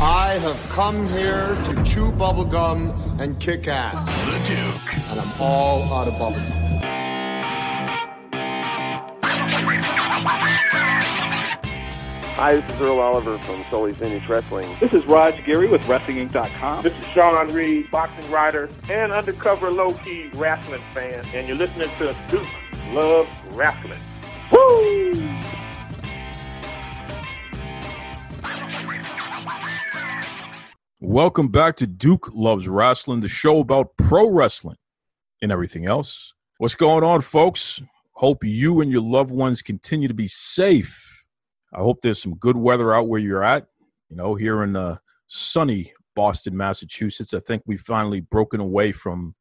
I have come here to chew bubblegum and kick ass. the Duke. And I'm all out of bubblegum. Hi, this is Earl Oliver from Sully's Vintage Wrestling. This is Raj Giri with WrestlingInc.com. This is Sean Reed, boxing writer and undercover low key wrestling fan, and you're listening to Duke Loves Wrestling. Woo! Welcome back to Duke Loves Wrestling, the show about pro wrestling and everything else. What's going on, folks? Hope you and your loved ones continue to be safe. I hope there's some good weather out where you're at. You know, here in uh, sunny Boston, Massachusetts, I think we've finally broken away from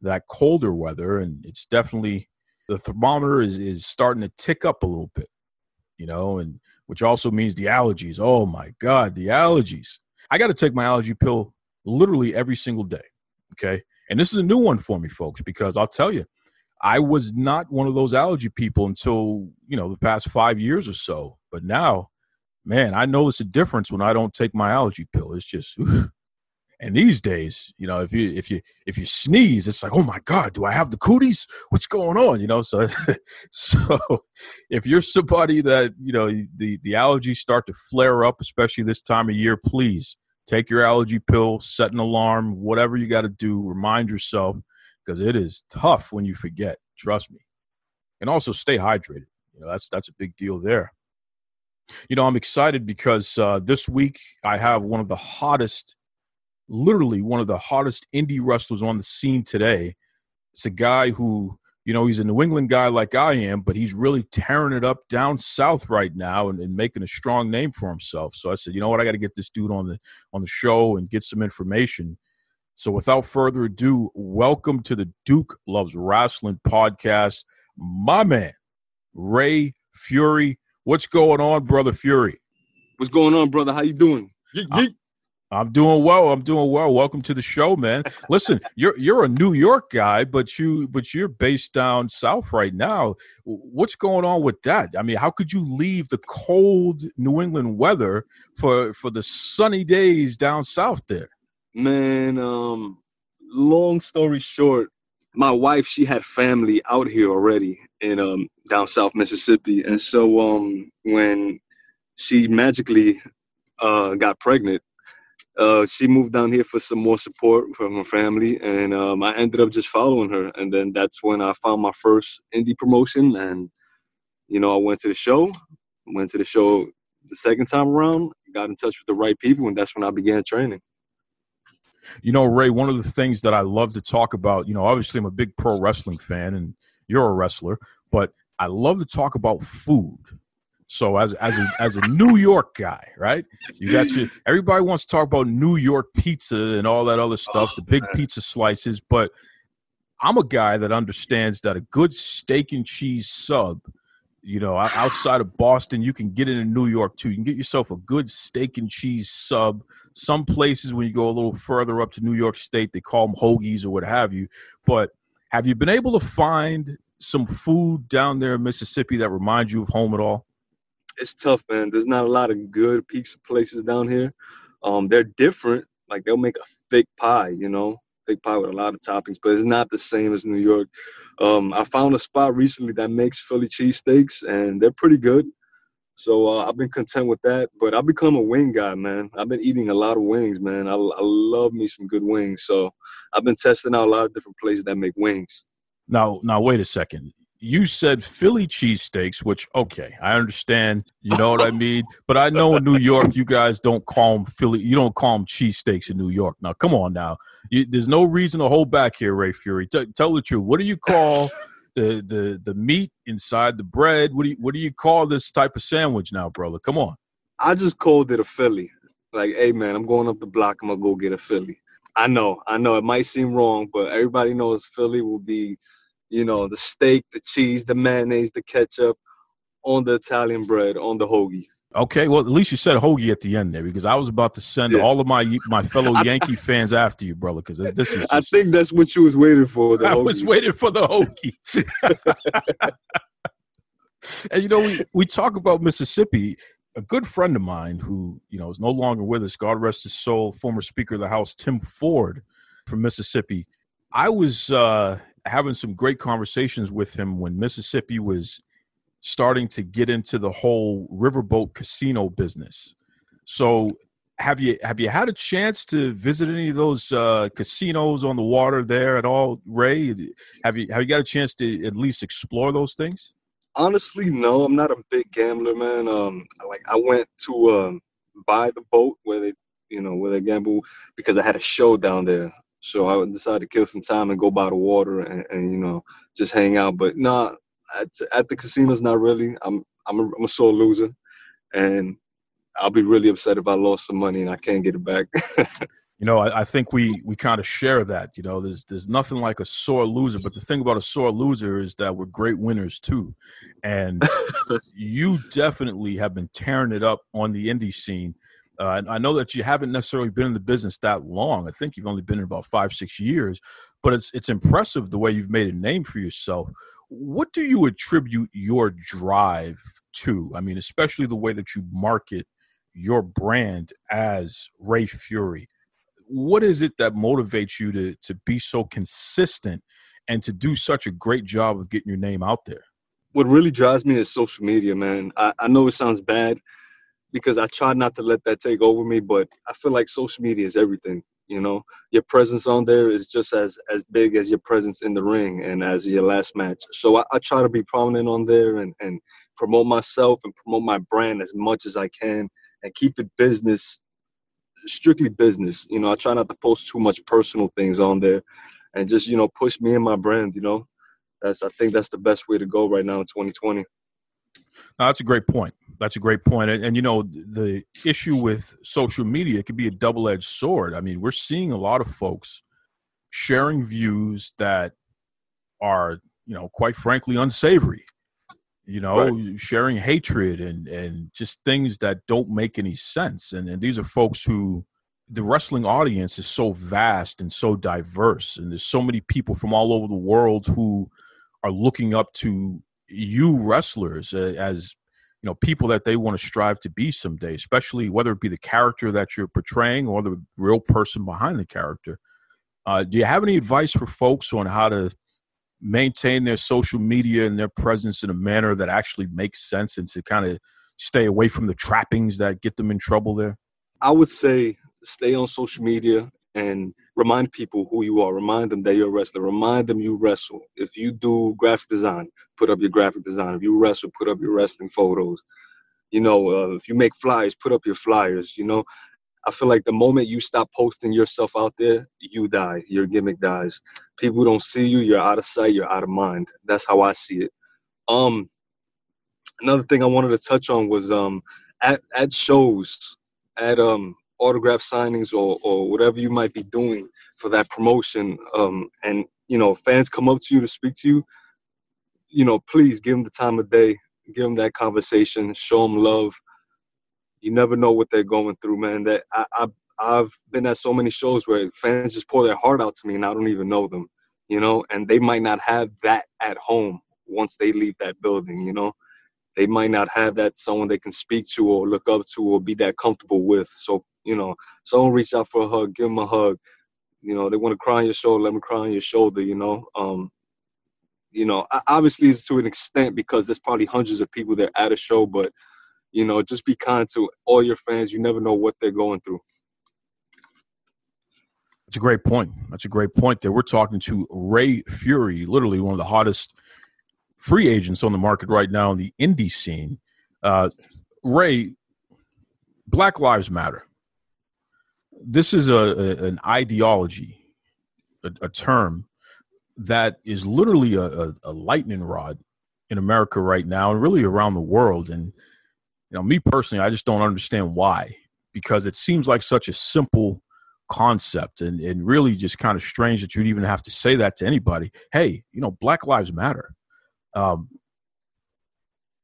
that colder weather, and it's definitely the thermometer is is starting to tick up a little bit. You know, and which also means the allergies. Oh my God, the allergies. I got to take my allergy pill literally every single day. Okay. And this is a new one for me, folks, because I'll tell you, I was not one of those allergy people until, you know, the past five years or so. But now, man, I notice a difference when I don't take my allergy pill. It's just, and these days, you know, if you if you if you sneeze, it's like, oh my God, do I have the cooties? What's going on? You know, so so if you're somebody that you know the the allergies start to flare up, especially this time of year, please take your allergy pill, set an alarm, whatever you got to do. Remind yourself because it is tough when you forget. Trust me, and also stay hydrated. You know, that's that's a big deal there. You know, I'm excited because uh, this week I have one of the hottest, literally one of the hottest indie wrestlers on the scene today. It's a guy who you know, he's a New England guy like I am, but he's really tearing it up down south right now and, and making a strong name for himself. So I said, you know what, I got to get this dude on the on the show and get some information. So without further ado, welcome to the Duke Loves Wrestling podcast, my man, Rey Fury. What's going on, brother Fury? What's going on, brother? How you doing? Yeet, yeet. I'm doing well. I'm doing well. Welcome to the show, man. Listen, you're you're a New York guy, but you but you're based down south right now. What's going on with that? I mean, how could you leave the cold New England weather for for the sunny days down south there? Man, um, long story short, my wife, she had family out here already in um down south Mississippi. And so um when she magically uh got pregnant, uh she moved down here for some more support from her family and um I ended up just following her and then that's when I found my first indie promotion and you know I went to the show, went to the show the second time around, got in touch with the right people and that's when I began training. You know, Rey, one of the things that I love to talk about, you know, obviously I'm a big pro wrestling fan and you're a wrestler, but I love to talk about food. So as as a as a New York guy, right? You got your everybody wants to talk about New York pizza and all that other stuff, oh, the big pizza slices, but I'm a guy that understands that a good steak and cheese sub, you know, outside of Boston, you can get it in New York too. You can get yourself a good steak and cheese sub. Some places, when you go a little further up to New York State, they call them hoagies or what have you. But have you been able to find some food down there in Mississippi that reminds you of home at all? It's tough, man. There's not a lot of good pizza places down here. Um, they're different. Like they'll make a thick pie, you know, thick pie with a lot of toppings, but it's not the same as New York. Um, I found a spot recently that makes Philly cheesesteaks, and they're pretty good. So uh, I've been content with that. But I've become a wing guy, man. I've been eating a lot of wings, man. I, I love me some good wings. So I've been testing out a lot of different places that make wings. Now, now, wait a second. You said Philly cheesesteaks, which okay, I understand. You know what I mean. But I know in New York, you guys don't call them Philly. You don't call them cheesesteaks in New York. Now, come on, now. You, there's no reason to hold back here, Rey Fury. T- tell the truth. What do you call the the the meat inside the bread? What do you what do you call this type of sandwich now, brother? Come on. I just called it a Philly. Like, hey man, I'm going up the block. I'm gonna go get a Philly. I know, I know. It might seem wrong, but everybody knows Philly will be, you know, the steak, the cheese, the mayonnaise, the ketchup on the Italian bread, on the hoagie. Okay, well, at least you said hoagie at the end there because I was about to send Yeah. all of my my fellow Yankee fans after you, brother. Because this, this is. I think that's what you was waiting for. The I was waiting for the hoagie. and you know, we we talk about Mississippi. A good friend of mine who you know is no longer with us, God rest his soul, former Speaker of the House Tim Ford from Mississippi. I was uh, having some great conversations with him when Mississippi was starting to get into the whole riverboat casino business. So have you have you had a chance to visit any of those uh, casinos on the water there at all, Rey? Have you have you got a chance to at least explore those things? Honestly, no. I'm not a big gambler, man. Um, like I went to um buy the boat where they, you know, where they gamble because I had a show down there. So I decided to kill some time and go by the water and, and you know just hang out. But nah, at, at the casinos, not really. I'm I'm a, I'm a sore loser, and I'll be really upset if I lost some money and I can't get it back. You know, I, I think we we kind of share that. You know, there's there's nothing like a sore loser, but the thing about a sore loser is that we're great winners too, and you definitely have been tearing it up on the indie scene. Uh, I know that you haven't necessarily been in the business that long. I think you've only been in about five six years, but it's it's impressive the way you've made a name for yourself. What do you attribute your drive to? I mean, especially the way that you market your brand as Rey Fury what is it that motivates you to to be so consistent and to do such a great job of getting your name out there? what really drives me is social media, man. I, I know it sounds bad because I try not to let that take over me, but I feel like social media is everything. You know, your presence on there is just as as big as your presence in the ring and as your last match. So I, I try to be prominent on there and and promote myself and promote my brand as much as I can and keep it business, strictly business. You know, I try not to post too much personal things on there, and just you know push me and my brand. You know, that's I think that's the best way to go right now in 2020. No, that's a great point. That's a great point. And, and you know, the issue with social media it can be a double edged sword. I mean, we're seeing a lot of folks sharing views that are, you know, quite frankly, unsavory. You know, sharing hatred and and just things that don't make any sense. And and these are folks who the wrestling audience is so vast and so diverse, and there's so many people from all over the world who are looking up to you wrestlers uh, as you know people that they want to strive to be someday especially whether it be the character that you're portraying or the real person behind the character uh, do you have any advice for folks on how to maintain their social media and their presence in a manner that actually makes sense and to kind of stay away from the trappings that get them in trouble there? I would say stay on social media and remind people who you are. Remind them that you're a wrestler. Remind them you wrestle. If you do graphic design, put up your graphic design. If you wrestle, put up your wrestling photos. You know, uh, if you make flyers, put up your flyers. You know, I feel like the moment you stop posting yourself out there, you die. Your gimmick dies. People don't see you. You're out of sight. You're out of mind. That's how I see it. Um, another thing I wanted to touch on was um, at at shows, at um autograph signings or or whatever you might be doing for that promotion, um, and you know fans come up to you to speak to you. You know, please give them the time of day. Give them that conversation. Show them love. You never know what they're going through, man. That I, I I've been at so many shows where fans just pour their heart out to me and I don't even know them, you know, and they might not have that at home once they leave that building, you know. They might not have that someone they can speak to or look up to or be that comfortable with. So, you know, someone reach out for a hug, give them a hug. You know, they want to cry on your shoulder, let them cry on your shoulder, you know. Um, you know, obviously it's to an extent because there's probably hundreds of people there at a show, but you know, just be kind to all your fans. You never know what they're going through. That's a great point. That's a great point there. We're talking to Rey Fury, literally one of the hottest free agents on the market right now in the indie scene. Uh, Rey, Black Lives Matter. This is a, a an ideology, a, a term that is literally a, a, lightning rod in America right now, and really around the world. And you know, me personally, I just don't understand why, because it seems like such a simple concept and, and really just kind of strange that you'd even have to say that to anybody. Hey, you know, Black Lives Matter. Um,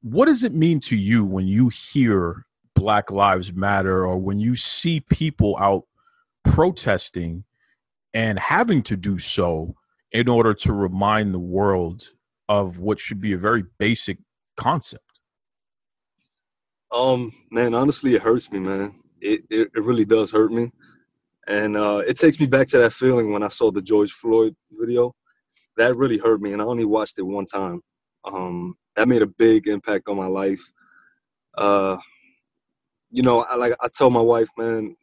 what does it mean to you when you hear Black Lives Matter or when you see people out protesting and having to do so in order to remind the world of what should be a very basic concept? Um, man, honestly, it hurts me, man. It it, it really does hurt me, and uh, it takes me back to that feeling when I saw the George Floyd video. That really hurt me, and I only watched it one time. Um, that made a big impact on my life. Uh, you know, I, like I tell my wife, man,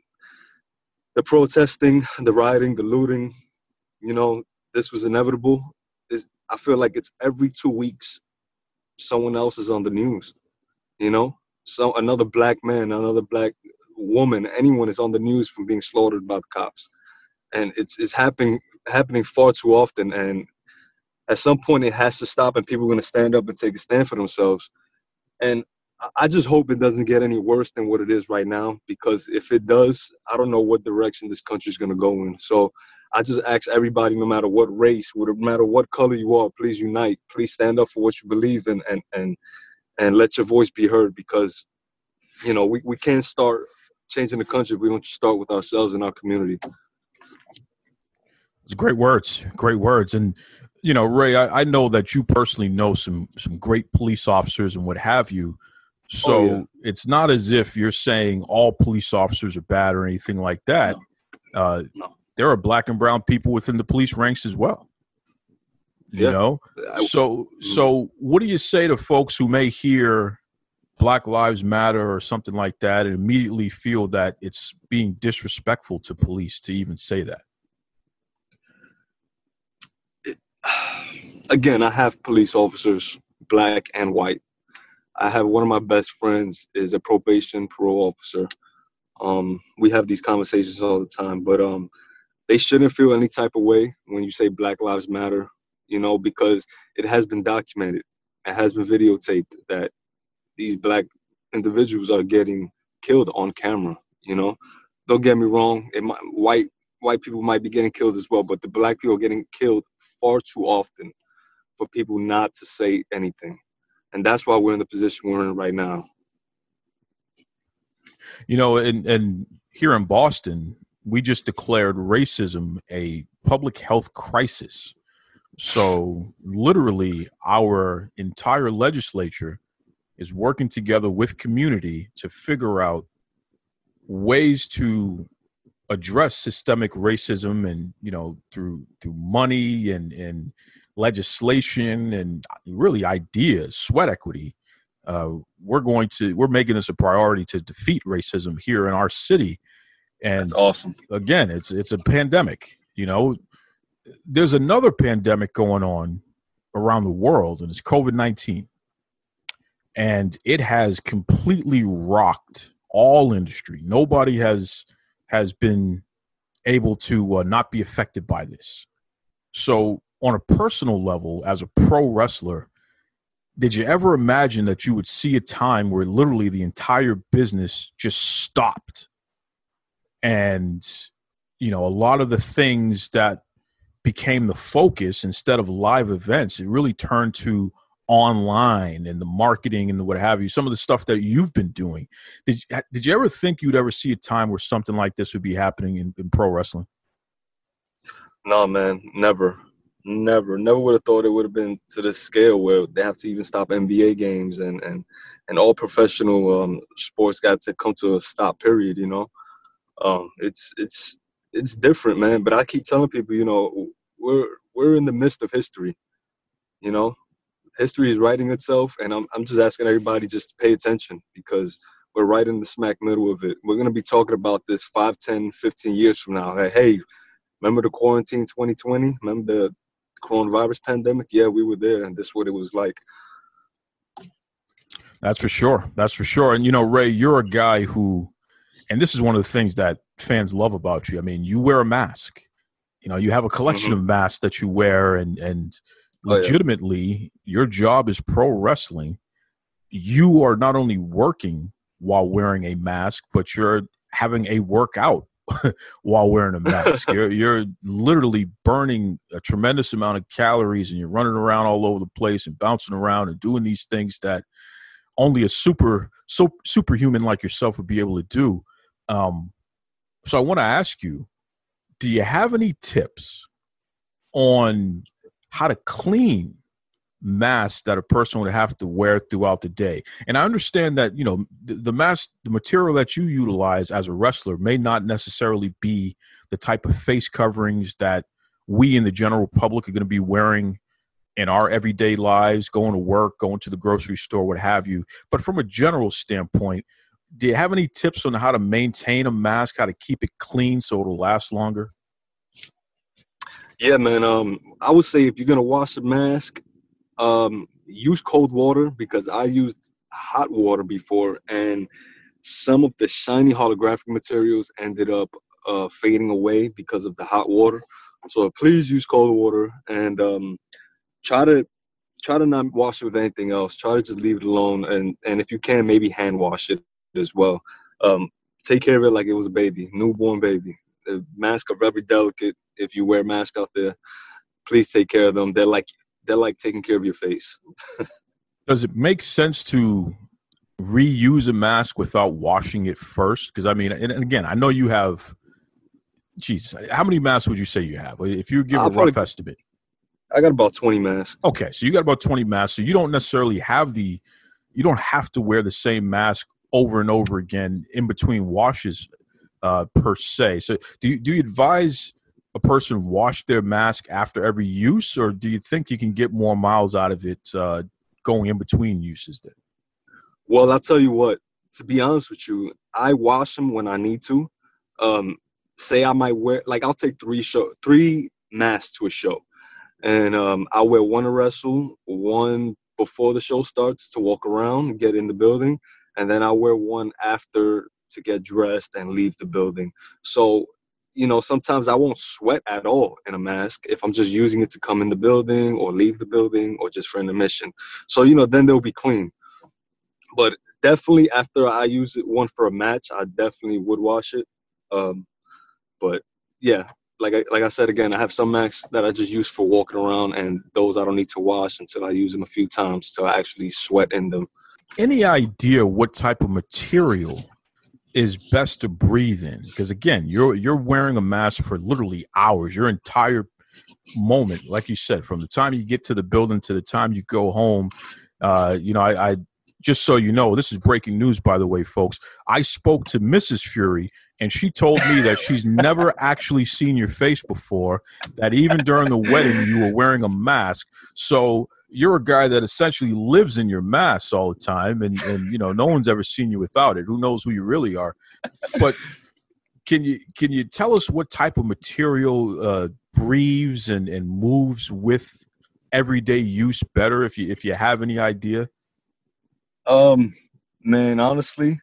the protesting, the rioting, the looting, you know, this was inevitable. It's, I feel like it's every two weeks, someone else is on the news. You know, so another black man, another black woman, anyone is on the news from being slaughtered by the cops, and it's it's happening happening far too often. And at some point, it has to stop, and people are going to stand up and take a stand for themselves. And I just hope it doesn't get any worse than what it is right now, because if it does, I don't know what direction this country is going to go in. So I just ask everybody, no matter what race, no matter what color you are, please unite. Please stand up for what you believe in, and and and let your voice be heard because you know we, we can't start changing the country if we don't start with ourselves and our community it's great words great words and you know rey I, I, know that you personally know some some great police officers and what have you so oh, yeah. it's not as if you're saying all police officers are bad or anything like that no. Uh, no. there are black and brown people within the police ranks as well you yeah. know so mm. so what do you say to folks who may hear black lives matter or something like that and immediately feel that it's being disrespectful to police to even say that again i have police officers black and white. I have one of my best friends is a probation parole officer. Um, we have these conversations all the time but um, they shouldn't feel any type of way when you say black lives matter you know, because it has been documented, it has been videotaped that these black individuals are getting killed on camera. You know, don't get me wrong, might, white white people might be getting killed as well, but the black people are getting killed far too often for people not to say anything, and that's why we're in the position we're in right now. You know, and and here in Boston, we just declared racism a public health crisis. So, literally, our entire legislature is working together with community to figure out ways to address systemic racism and you know through through money and and legislation and really ideas sweat equity uh, we're going to we're making this a priority to defeat racism here in our city and That's awesome again it's it's a pandemic you know there's another pandemic going on around the world, and it's COVID 19. And it has completely rocked all industry. Nobody has has been able to uh, not be affected by this. So, on a personal level, as a pro wrestler, did you ever imagine that you would see a time where literally the entire business just stopped? And, you know, a lot of the things that became the focus instead of live events. It really turned to online and the marketing and the what have you. Some of the stuff that you've been doing. Did did you ever think you'd ever see a time where something like this would be happening in, in pro wrestling? No, man, never, never, never would have thought it would have been to this scale where they have to even stop NBA games and and and all professional um, sports got to come to a stop. Period. You know, um, it's it's it's different, man. But I keep telling people, you know, we're we're in the midst of history. You know, history is writing itself, and I'm I'm just asking everybody just to pay attention because we're right in the smack middle of it. We're gonna be talking about this 5, 10, 15 years from now. Hey, hey remember the quarantine 2020? Remember the coronavirus pandemic? Yeah, we were there, and this is what it was like. That's for sure. That's for sure. And you know, Rey, you're a guy who, and this is one of the things that fans love about you. I mean, you wear a mask. You know, you have a collection mm-hmm. of masks that you wear, and and legitimately, oh, yeah. your job is pro wrestling. You are not only working while wearing a mask, but you're having a workout while wearing a mask. you're you're literally burning a tremendous amount of calories, and you're running around all over the place and bouncing around and doing these things that only a super so superhuman like yourself would be able to do. Um, so I want to ask you: Do you have any tips on how to clean mask that a person would have to wear throughout the day. And I understand that, you know, the, the mask, the material that you utilize as a wrestler may not necessarily be the type of face coverings that we in the general public are going to be wearing in our everyday lives, going to work, going to the grocery store, what have you. But from a general standpoint, do you have any tips on how to maintain a mask, how to keep it clean so it'll last longer? Yeah, man. Um, I would say if you're gonna wash a mask, um, use cold water because I used hot water before, and some of the shiny holographic materials ended up uh, fading away because of the hot water. So please use cold water and um, try to try to not wash it with anything else. Try to just leave it alone, and and if you can, maybe hand wash it as well. Um, take care of it like it was a baby, newborn baby. The masks are very delicate. If you wear a mask out there, please take care of them. They're like they're like taking care of your face. Does it make sense to reuse a mask without washing it first? Because I mean, and again, I know you have. Jesus, how many masks would you say you have? If you give I'll a rough probably, estimate, I got about twenty masks. Okay, so you got about twenty masks. So you don't necessarily have the, you don't have to wear the same mask over and over again in between washes, uh, per se. So do you, do you advise a person wash their mask after every use, or do you think you can get more miles out of it uh, going in between uses? Then, well, I'll tell you what. To be honest with you, I wash them when I need to. Um, say I might wear like I'll take three show three masks to a show, and um, I'll wear one to wrestle, one before the show starts to walk around, get in the building, and then I'll wear one after to get dressed and leave the building. So you know, sometimes I won't sweat at all in a mask if I'm just using it to come in the building or leave the building or just for an emission. So, you know, then they'll be clean. But definitely after I use it one for a match, I definitely would wash it. Um, but yeah, like I, like I said again, I have some masks that I just use for walking around, and those I don't need to wash until I use them a few times to actually sweat in them. Any idea what type of material is best to breathe in because again you're you're wearing a mask for literally hours your entire moment like you said from the time you get to the building to the time you go home. Uh, you know I, I just so you know this is breaking news by the way folks. I spoke to mrs fury and she told me that she's never actually seen your face before that even during the wedding you were wearing a mask. So you're a guy that essentially lives in your mask all the time and and you know no one's ever seen you without it. Who knows who you really are? But can you can you tell us what type of material uh, breathes and and moves with everyday use better if you if you have any idea? Um man honestly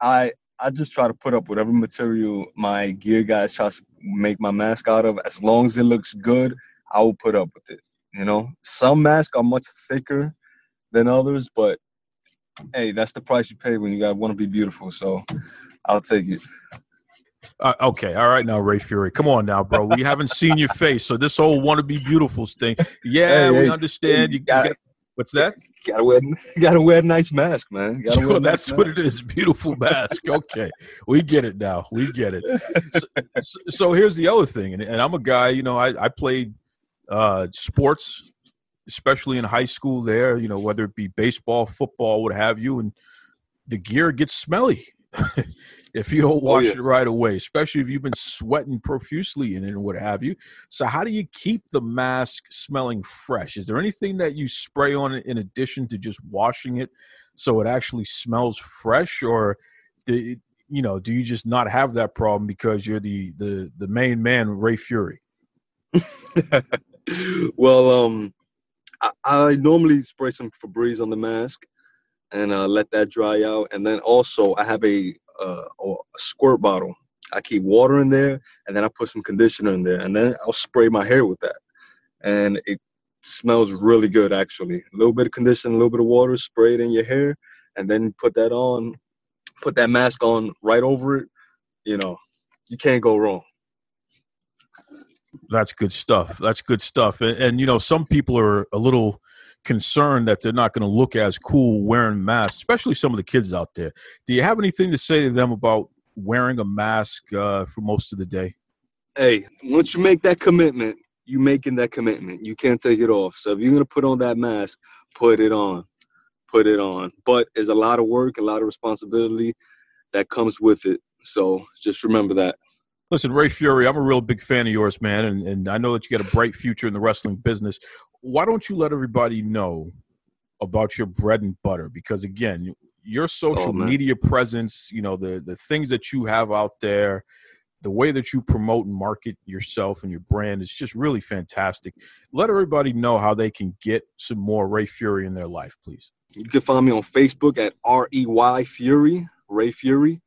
i i just try to put up whatever material my gear guys try to make my mask out of. As long as it looks good i will put up with it you know, some masks are much thicker than others, but hey, that's the price you pay when you got want to be beautiful. So I'll take it. Uh, okay, all right now, Rey Fury. Come on now, bro. We haven't seen your face, so this whole "want to be beautiful" thing. Yeah, hey, we hey, understand. Hey, you, got, what's that? Gotta wear, gotta wear a nice mask, man. Gotta wear that's nice what mask. it is. Beautiful mask. Okay, we get it now. We get it. So, so, here's the other thing, and, and I'm a guy. You know, I, I played uh, sports, especially in high school. There, you know, whether it be baseball, football, what have you, and the gear gets smelly if you don't oh, wash oh, yeah. it right away, especially if you've been sweating profusely in it and what have you. So, how do you keep the mask smelling fresh? Is there anything that you spray on it in addition to just washing it so it actually smells fresh, or do, you know, do you just not have that problem because you're the the the main man, Rey Fury? well, um, I, I, normally spray some Febreze on the mask and uh, let that dry out. And then also, I have a, uh, a squirt bottle. I keep water in there, and then I put some conditioner in there, and then I'll spray my hair with that. And it smells really good, actually. A little bit of conditioner, a little bit of water, spray it in your hair, and then put that on, put that mask on right over it. You know, you can't go wrong. That's good stuff. That's good stuff. And, and you know, some people are a little concerned that they're not going to look as cool wearing masks, especially some of the kids out there. Do you have anything to say to them about wearing a mask uh, for most of the day? Hey, once you make that commitment, you're making that commitment. You can't take it off. So if you're gonna put on that mask, put it on. Put it on. But it's a lot of work, a lot of responsibility that comes with it. So just remember that. Listen, Rey Fury, I'm a real big fan of yours, man, and, and I know that you got a bright future in the wrestling business. Why don't you let everybody know about your bread and butter? Because again, your social Oh, media presence, you know, the the things that you have out there, the way that you promote and market yourself and your brand is just really fantastic. Let everybody know how they can get some more Rey Fury in their life, please. You can find me on Facebook at R E Y Fury, Rey Fury.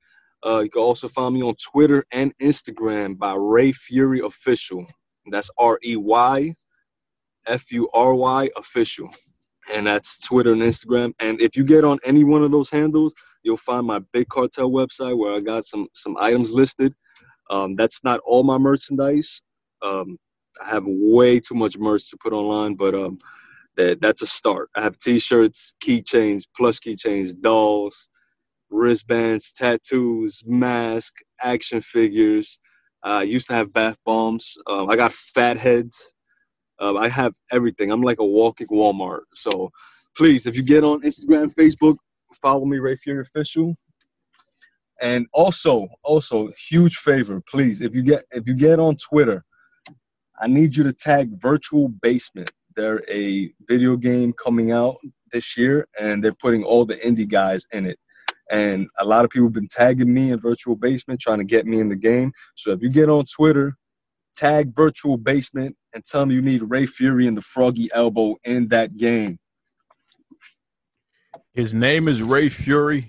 Uh, you can also find me on Twitter and Instagram by Rey Fury Official. That's R E Y F U R Y Official. And that's Twitter and Instagram. And if you get on any one of those handles, you'll find my Big Cartel website where I got some some items listed. Um, that's not all my merchandise. Um, I have way too much merch to put online, but um, that that's a start. I have t-shirts, keychains, plush keychains, dolls, wristbands, tattoos, mask, action figures. Uh, I used to have bath bombs. Um, I got fat heads. Um, I have everything. I'm like a walking Walmart. So please, if you get on Instagram, Facebook, follow me, Rey Fury Official. And also, also, huge favor, please, if you get if you get on Twitter, I need you to tag Virtual Basement. They're a video game coming out this year, and they're putting all the indie guys in it. And a lot of people have been tagging me in Virtual Basement, trying to get me in the game. So if you get on Twitter, tag Virtual Basement and tell them you need Rey Fury and the Froggy Elbow in that game. His name is Rey Fury.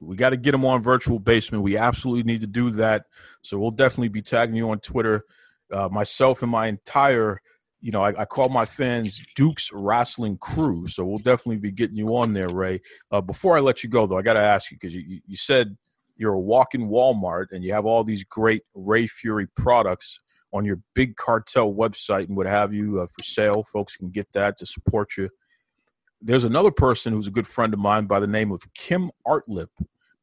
We got to get him on Virtual Basement. We absolutely need to do that. So we'll definitely be tagging you on Twitter. Uh, myself and my entire, you know, I, I call my fans Duke's Wrestling Crew. So we'll definitely be getting you on there, Rey. Uh, before I let you go, though, I got to ask you because you, you- said you're a walk-in Walmart and you have all these great Rey Fury products on your big cartel website and what have you uh, for sale. Folks can get that to support you there's another person who's a good friend of mine by the name of Kim Artlip.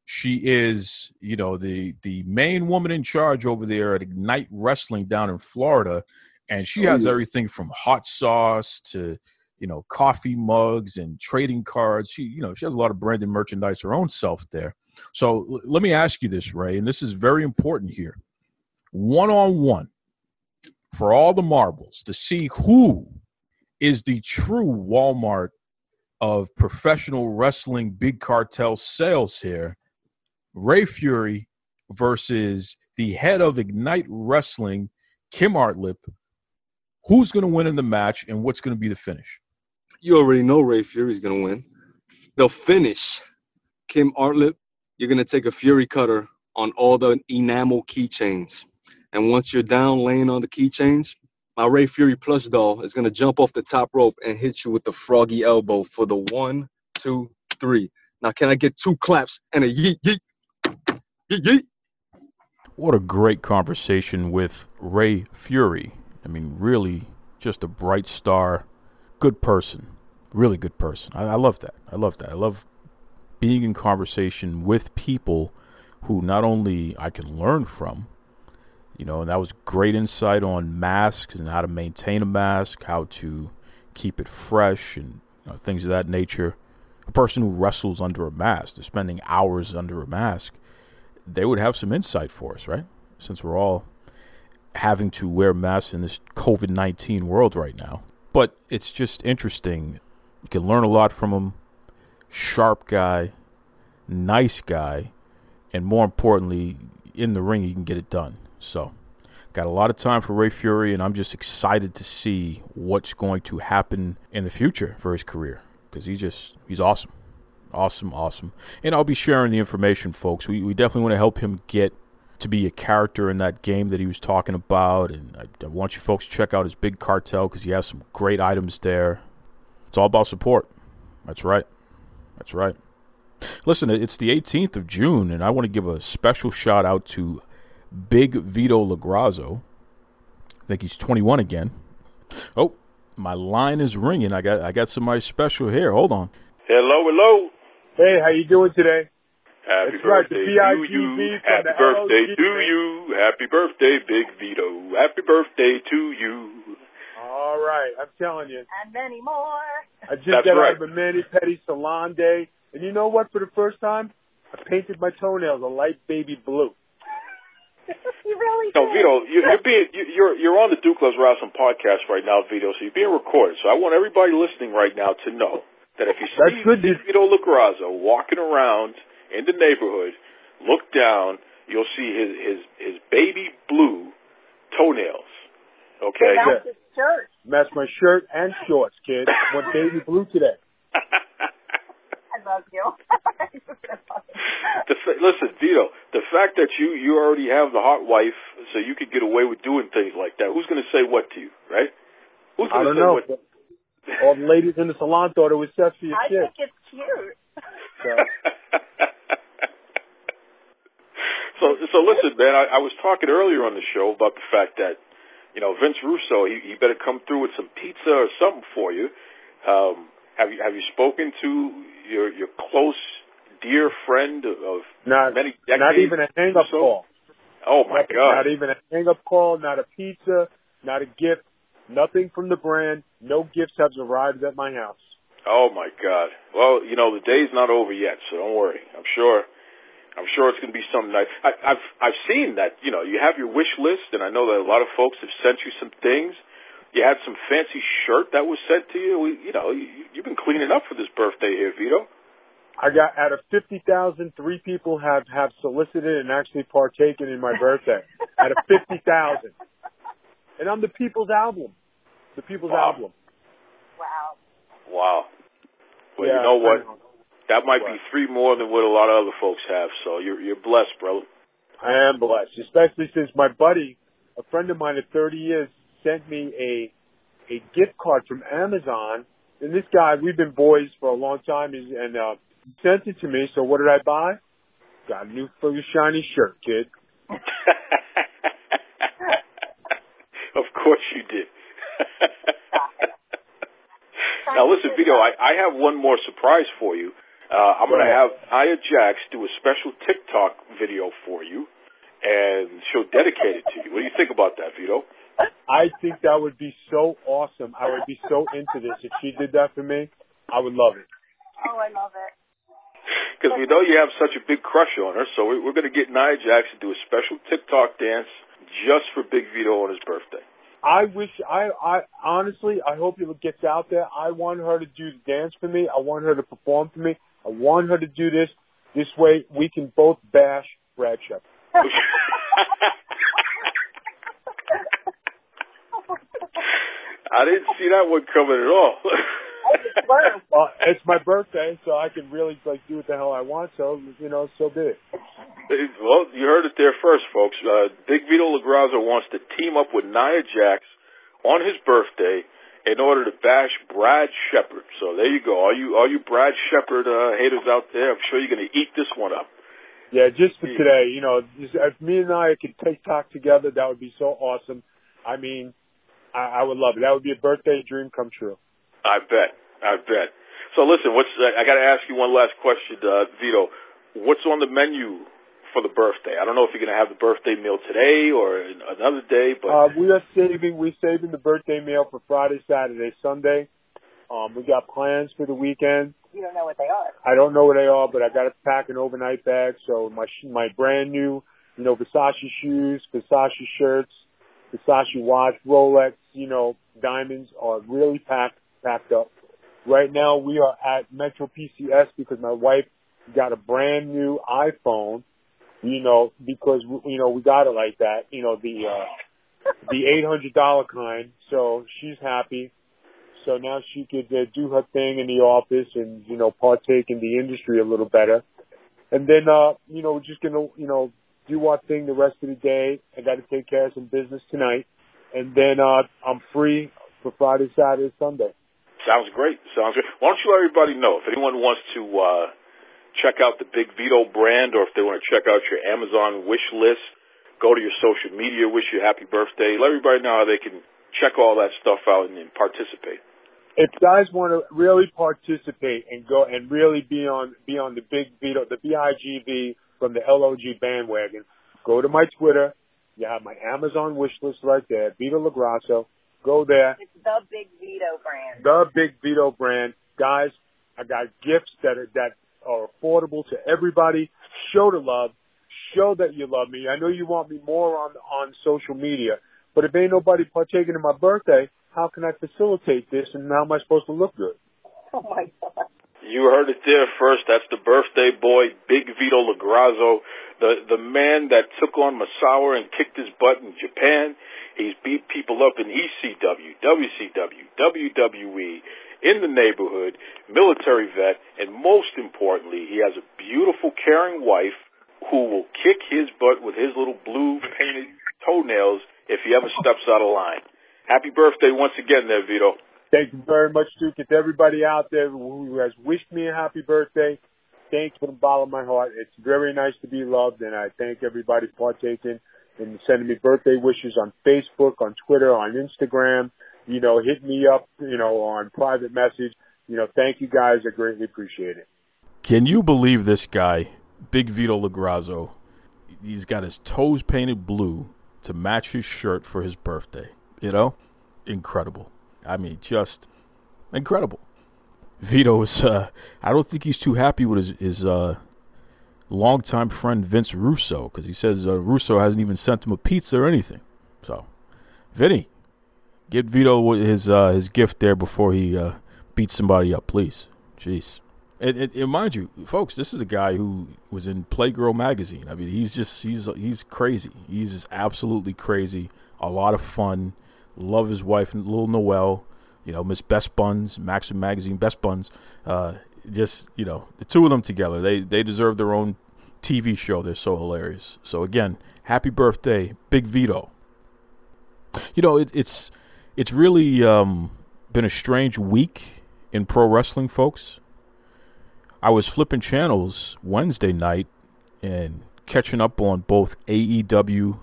She is, you know, the the main woman in charge over there at Ignite Wrestling down in Florida, and she Oh, has yeah. everything from hot sauce to, you know, coffee mugs and trading cards. She, you know, she has a lot of branded merchandise her own self there. So l- let me ask you this, Rey, and this is very important here. One on one for all the marbles to see who is the true Walmart of professional wrestling big cartel sales here rey fury versus the head of ignite wrestling kim artlip who's going to win in the match and what's going to be the finish You already know Rey Fury's gonna win. They'll finish. Kim Artlip, you're gonna take a Fury cutter on all the enamel keychains. And once you're down laying on the keychains, my Rey Fury plush doll is gonna jump off the top rope and hit you with the froggy elbow for the one, two, three. Now can I get two claps and a yeet yeet? Yeet yeet. what a great conversation with rey fury i mean really just a bright star good person really good person. I, I love that. I love that. I love being in conversation with people who not only i can learn from you know and that was great insight on masks and how to maintain a mask how to keep it fresh and you know, things of that nature. A person who wrestles under a mask they're spending hours under a mask they would have some insight for us, right? Since we're all having to wear masks in this COVID 19 world right now. But it's just interesting. You can learn a lot from him. Sharp guy, nice guy, and more importantly, in the ring, he can get it done. So, got a lot of time for Rey Fury, and I'm just excited to see what's going to happen in the future for his career because he just, he's awesome. Awesome, awesome. And I'll be sharing the information, folks. We, we definitely want to help him get to be a character in that game that he was talking about. And I, I want you folks to check out his big cartel because he has some great items there. It's all about support. That's right. That's right. Listen, it's the 18th of June, and I want to give a special shout out to Big Vito LoGrasso. I think he's 21 again. Oh, my line is ringing. I got I got somebody special here. Hold on. Hello, hello. Hey, how you doing today? Happy That's right, the birthday to you. Happy birthday LOG. to you. Happy birthday, Big Vito. Happy birthday to you. All right, I'm telling you. And many more. I just That's got right. out of a mani petty salon day, and you know what? For the first time, I painted my toenails a light baby blue. you really No, did. Vito, you, you're being you, you're you're on the Duke Loves Wrestling podcast right now, Vito. So you're being recorded. So I want everybody listening right now to know that if you That's see good. Big Vito LoGrasso walking around in the neighborhood, look down, you'll see his his his baby blue toenails. Okay. Hey, that's his shirt. Match my shirt and shorts, kid. Went baby blue today. I love you. The fa- listen, Vito, the fact that you you already have the hot wife, so you could get away with doing things like that. Who's going to say what to you, right? Who's going to don't say know. what? but All the ladies in the salon thought it was sexy I shit. think it's cute. So, so so listen, man. I, I was talking earlier on the show about the fact that you know Vince Russo, he, he better come through with some pizza or something for you. Um, have you have you spoken to your your close dear friend of not many decades? not even a hang up so? call. Oh my Nothing, God! Not even a hang up call, not a pizza, not a gift, nothing from the brand. No gifts have arrived at my house. Oh my God! Well, you know the day's not over yet, so don't worry. I'm sure. I'm sure it's going to be something nice. I, I've I've seen that. You know, you have your wish list, and I know that a lot of folks have sent you some things. You had some fancy shirt that was sent to you. We, you know, you, you've been cleaning up for this birthday here, Vito. I got out of fifty thousand, three people have have solicited and actually partaken in my birthday. out of fifty thousand, and I'm the People's Album. The People's Wow. Album. Wow. Wow. Well, Yeah, you know what? That might be three more than what a lot of other folks have. So you're you're blessed, brother. I am blessed, especially since my buddy, a friend of mine of 30 years, sent me a a gift card from Amazon. And this guy, we've been boys for a long time, and uh, he sent it to me. So what did I buy? Got a new full shiny shirt, kid. of course you did. now listen, Vito, I, I have one more surprise for you. Uh, I'm going to have Nia Jax do a special TikTok video for you, and she'll dedicate it to you. What do you think about that, Vito? I think that would be so awesome. I would be so into this if she did that for me. I would love it. Oh, I love it. Because we know you have such a big crush on her, so we- we're going to get Nia Jax to do a special TikTok dance just for Big Vito on his birthday. I wish I I honestly I hope it gets out there. I want her to do the dance for me. I want her to perform for me. I want her to do this. This way we can both bash Brad Shepard. I didn't see that one coming at all. Well, it's my birthday, so I can really like do what the hell I want. So you know, so be it. Well, you heard it there first, folks. Uh, Big Vito LoGrasso wants to team up with Nia Jax on his birthday in order to bash Brad Shepard. So there you go. All you all you Brad Shepard uh, haters out there, I'm sure you're going to eat this one up. Yeah, just for today, you know, just, if me and I could TikTok together, that would be so awesome. I mean, I, I would love it. That would be a birthday dream come true. I bet. I bet. So listen, what's I got to ask you one last question, uh, Vito. What's on the menu for the birthday? I don't know if you're going to have the birthday meal today or another day, but Uh, we are saving, we're saving the birthday meal for Friday, Saturday, Sunday. Um, we got plans for the weekend. You don't know what they are. I don't know what they are, but I got to pack an overnight bag. So my sh- my brand new, you know, Versace shoes, Versace shirts, Versace watch, Rolex, you know, diamonds are really packed packed up. Right now we are at Metro PCS because my wife got a brand new iPhone. You know, because you know we got it like that. You know the uh the eight hundred dollar kind. So she's happy. So now she could uh, do her thing in the office and you know partake in the industry a little better. And then uh you know we're just gonna you know do our thing the rest of the day. I got to take care of some business tonight, and then uh I'm free for Friday, Saturday, Sunday. Sounds great. Sounds great. Why don't you let everybody know if anyone wants to uh, check out the Big Vito brand or if they want to check out your Amazon wish list, go to your social media, wish you a happy birthday. Let everybody know how they can check all that stuff out and, and participate. If guys want to really participate and go and really be on be on the big Vito, the BIGV from the LOG bandwagon, go to my Twitter. You have my Amazon wish list right there, Vito LoGrasso. Go there. It's the Big Vito brand. The Big Vito brand. Guys, I got gifts that are, that are affordable to everybody. Show the love. Show that you love me. I know you want me more on on social media, but if ain't nobody partaking in my birthday, how can I facilitate this and how am I supposed to look good? Oh my god. You heard it there first. That's the birthday boy, Big Vito LoGrasso, the the man that took on Misawa and kicked his butt in Japan. He's beat people up in ECW, WCW, WWE, in the neighborhood, military vet, and most importantly, he has a beautiful, caring wife who will kick his butt with his little blue painted toenails if he ever steps out of line. Happy birthday once again there, Vito. Thank you very much, Duke. It's everybody out there who has wished me a happy birthday. Thanks from the bottom of my heart. It's very nice to be loved, and I thank everybody for partaking and sending me birthday wishes on Facebook, on Twitter, on Instagram. You know, hit me up, you know, on private message. You know, thank you guys. I greatly appreciate it. Can you believe this guy, Big Vito LoGrasso? He's got his toes painted blue to match his shirt for his birthday. You know, incredible. I mean, just incredible. Vito is. Uh, I don't think he's too happy with his his uh, longtime friend Vince Russo because he says uh, Russo hasn't even sent him a pizza or anything. So, Vinny, get Vito his uh, his gift there before he uh, beats somebody up, please. Jeez. And, and, and, mind you, folks, this is a guy who was in Playgirl magazine. I mean, he's just he's he's crazy. He's just absolutely crazy. A lot of fun. Love his wife, little Noel. You know, Miss Best Buns, Maxim magazine, Best Buns. Uh, just you know, the two of them together, they they deserve their own TV show. They're so hilarious. So again, happy birthday, Big Vito. You know, it, it's it's really um, been a strange week in pro wrestling, folks. I was flipping channels Wednesday night and catching up on both AEW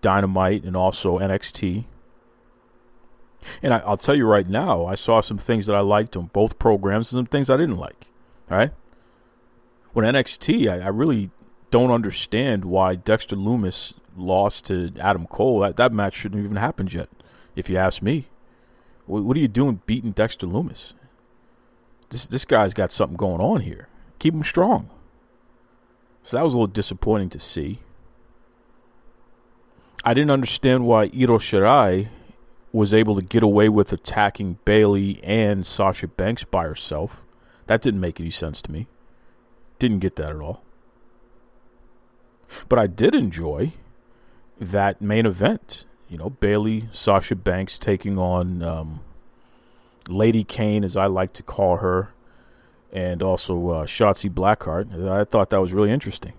Dynamite and also NXT. And I, will tell you right now, I saw some things that I liked on both programs and some things I didn't like. All right. When NXT, I, I really don't understand why Dexter Lumis lost to Adam Cole. That, that match shouldn't have even happened yet, if you ask me. What, are you doing beating Dexter Lumis? This this guy's got something going on here. Keep him strong. So that was a little disappointing to see. I didn't understand why Io Shirai was able to get away with attacking Bayley and Sasha Banks by herself. That didn't make any sense to me. Didn't get that at all. But I did enjoy that main event. You know, Bayley, Sasha Banks taking on um, Lady Kane, as I like to call her, and also uh, Shotzi Blackheart. I thought that was really interesting.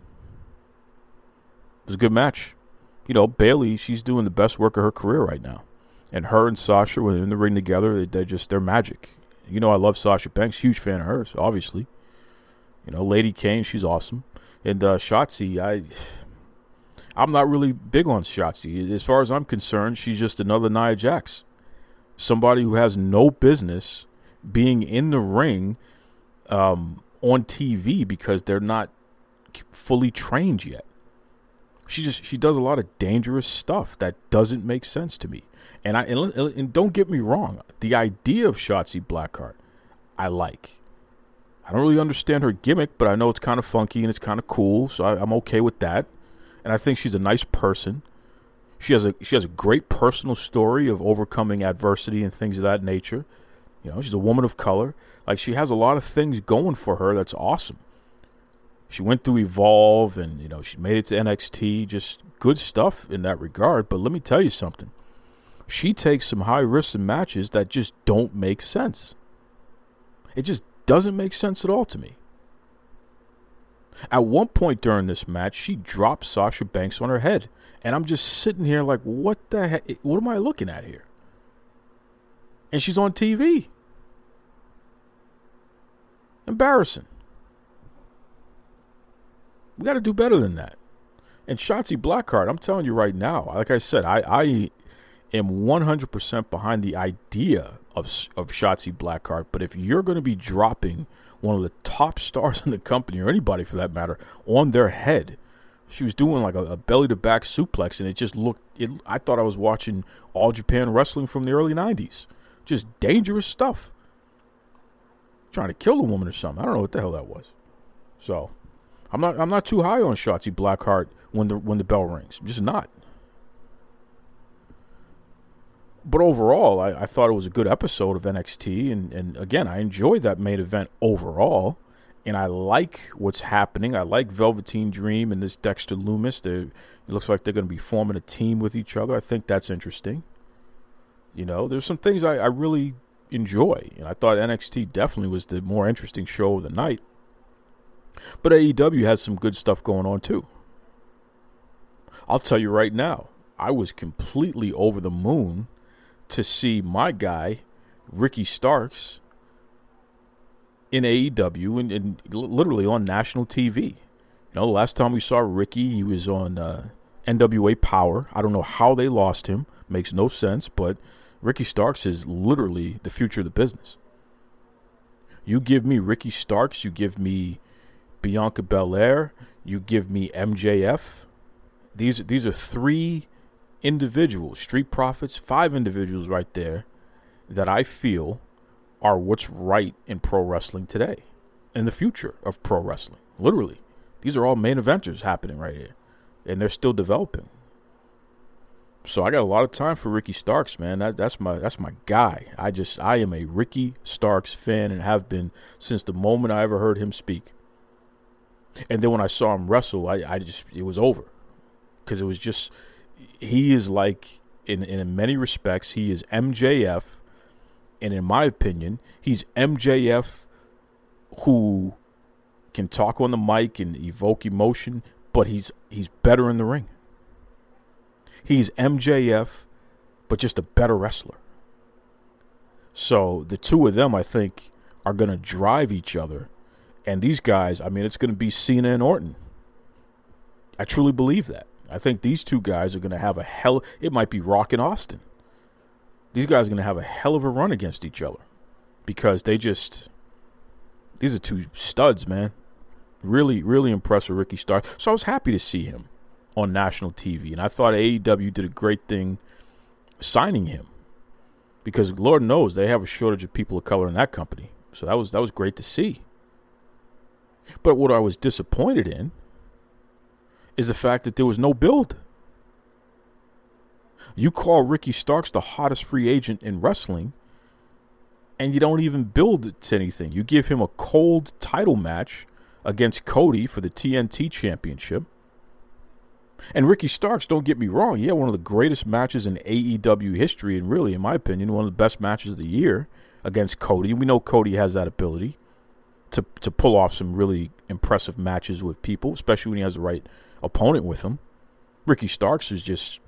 It was a good match. You know, Bayley, she's doing the best work of her career right now and her and Sasha when they're in the ring together, they're just they're magic. You know, I love Sasha Banks, huge fan of hers, obviously. You know, Lady Kane, she's awesome, and uh, Shotzi, I. I'm not really big on Shotzi. As far as I'm concerned, she's just another Nia Jax. Somebody who has no business being in the ring um, on TV because they're not fully trained yet. She just she does a lot of dangerous stuff that doesn't make sense to me. And I and, and don't get me wrong, the idea of Shotzi Blackheart, I like. I don't really understand her gimmick, but I know it's kind of funky and it's kind of cool, so I, I'm okay with that. And I think she's a nice person. She has a she has a great personal story of overcoming adversity and things of that nature. You know, she's a woman of color. Like she has a lot of things going for her that's awesome. She went through Evolve and you know, she made it to NXT, just good stuff in that regard, but let me tell you something she takes some high risks in matches that just don't make sense. It just doesn't make sense at all to me. At one point during this match, she dropped Sasha Banks on her head. And I'm just sitting here like, what the heck? What am I looking at here? And she's on TV. Embarrassing. We got to do better than that. And Shotzi Blackheart, I'm telling you right now, like I said, I, I am 100% behind the idea of of Shotzi Blackheart. But if you're going to be dropping one of the top stars in the company, or anybody for that matter, on their head, she was doing like a, a belly to back suplex, and it just looked. It, I thought I was watching All Japan Wrestling from the early '90s. Just dangerous stuff. Trying to kill a woman or something. I don't know what the hell that was. So, I'm not. I'm not too high on Shotzi Blackheart when the when the bell rings. I'm just not. But overall, I, I thought it was a good episode of NXT, and, and again, I enjoyed that main event overall, and I like what's happening. I like Velveteen Dream and this Dexter Lumis. They're, it looks like they're going to be forming a team with each other. I think that's interesting. You know, there's some things I, I really enjoy, and I thought NXT definitely was the more interesting show of the night. But AEW has some good stuff going on too. I'll tell you right now, I was completely over the moon to see my guy, Ricky Starks, in AEW and, and literally on national TV. You know, the last time we saw Ricky, he was on uh, NWA Power. I don't know how they lost him. Makes no sense, but Ricky Starks is literally the future of the business. You give me Ricky Starks, you give me Bianca Belair, you give me MJF. These these are three individuals, street profits, five individuals right there that I feel are what's right in pro wrestling today, in the future of pro wrestling. Literally, these are all main eventers happening right here, and they're still developing. So I got a lot of time for Ricky Starks, man. That, that's my that's my guy. I just I am a Ricky Starks fan and have been since the moment I ever heard him speak. And then when I saw him wrestle, I, I just it was over because it was just he is like in in many respects he is MJF, and in my opinion, he's MJF who can talk on the mic and evoke emotion, but he's he's better in the ring. He's MJF, but just a better wrestler. So the two of them, I think, are going to drive each other. And these guys, I mean, it's going to be Cena and Orton. I truly believe that. I think these two guys are going to have a hell. It might be Rock and Austin. These guys are going to have a hell of a run against each other because they just. These are two studs, man. Really, really impressed with Ricky Starr. So I was happy to see him on national TV, and I thought AEW did a great thing signing him because Lord knows they have a shortage of people of color in that company. So that was that was great to see. But what I was disappointed in is the fact that there was no build. You call Ricky Starks the hottest free agent in wrestling, and you don't even build to anything. You give him a cold title match against Cody for the TNT Championship. And Ricky Starks, don't get me wrong, he had one of the greatest matches in AEW history, and really, in my opinion, one of the best matches of the year against Cody. We know Cody has that ability to to pull off some really impressive matches with people, especially when he has the right opponent with him. Ricky Starks is just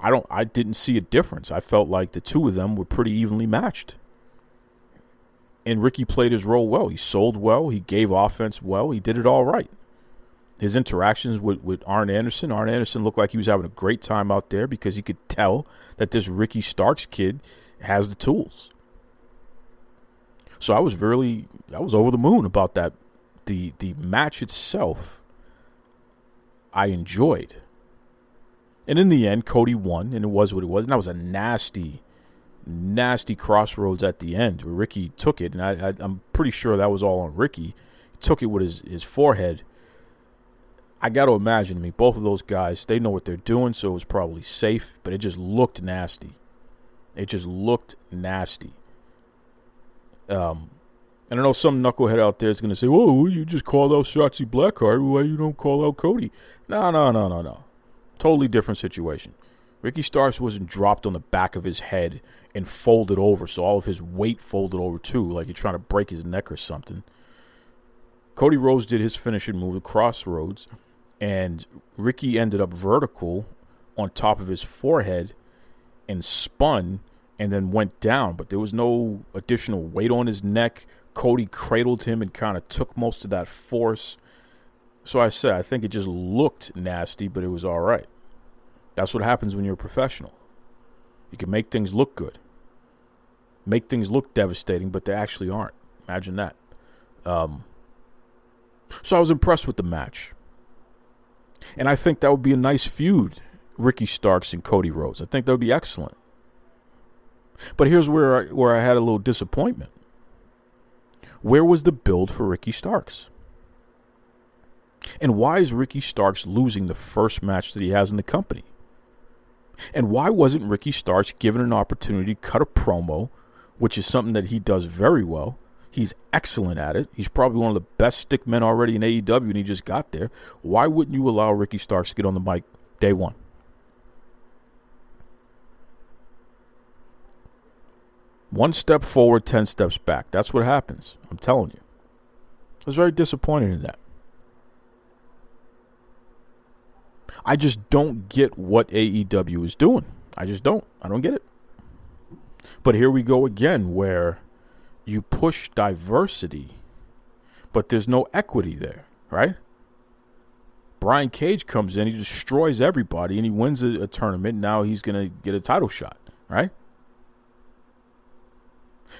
I don't I didn't see a difference. I felt like the two of them were pretty evenly matched. And Ricky played his role well. He sold well, he gave offense well, he did it all right. His interactions with, with Arn Anderson, Arn Anderson looked like he was having a great time out there because he could tell that this Ricky Starks kid has the tools. So I was really I was over the moon about that. The the match itself I enjoyed. And in the end, Cody won, and it was what it was. And that was a nasty, nasty Cross Rhodes at the end where Ricky took it. And I, am pretty sure that was all on Ricky. He took it with his, his forehead. I got to imagine, I mean, both of those guys, they know what they're doing, so it was probably safe, but it just looked nasty. It just looked nasty. Um, and I know some knucklehead out there is going to say, "Whoa, you just called out Shotzi Blackheart. Why you don't call out Cody?" No, no, no, no, no. Totally different situation. Ricky Starks wasn't dropped on the back of his head and folded over, so all of his weight folded over too, like you're trying to break his neck or something. Cody Rhodes did his finishing move, the Cross Rhodes, and Ricky ended up vertical on top of his forehead and spun and then went down, but there was no additional weight on his neck. Cody cradled him and kind of took most of that force. So I said, I think it just looked nasty, but it was all right. That's what happens when you're a professional. You can make things look good, make things look devastating, but they actually aren't. Imagine that. Um, so I was impressed with the match. And I think that would be a nice feud, Ricky Starks and Cody Rhodes. I think that would be excellent. But here's where I, where I had a little disappointment. Where was the build for Ricky Starks? And why is Ricky Starks losing the first match that he has in the company? And why wasn't Ricky Starks given an opportunity to cut a promo, which is something that he does very well? He's excellent at it. He's probably one of the best stick men already in AEW, and he just got there. Why wouldn't you allow Ricky Starks to get on the mic day one? One step forward, 10 steps back. That's what happens. I'm telling you. I was very disappointed in that. I just don't get what AEW is doing. I just don't. I don't get it. But here we go again, where you push diversity, but there's no equity there, right? Brian Cage comes in, he destroys everybody, and he wins a, a tournament. Now he's going to get a title shot, right?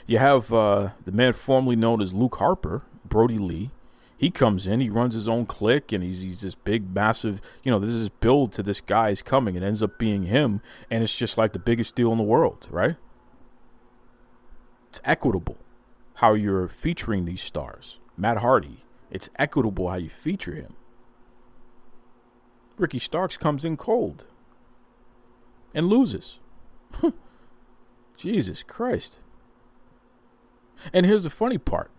You have uh, the man formerly known as Luke Harper, Brodie Lee. He comes in, he runs his own clique, and he's he's this big, massive. You know, this is build to this guy's coming. It ends up being him, and it's just like the biggest deal in the world, right? It's equitable how you're featuring these stars. Matt Hardy, it's equitable how you feature him. Ricky Starks comes in cold and loses. Jesus Christ. And here's the funny part.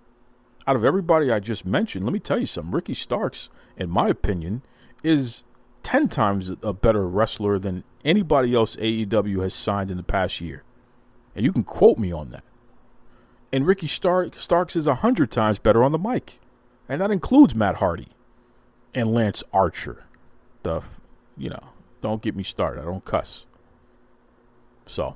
Out of everybody I just mentioned, let me tell you something. Ricky Starks, in my opinion, is 10 times a better wrestler than anybody else AEW has signed in the past year. And you can quote me on that. And Ricky Stark, Starks is 100 times better on the mic. And that includes Matt Hardy and Lance Archer. The, you know, don't get me started. I don't cuss. So.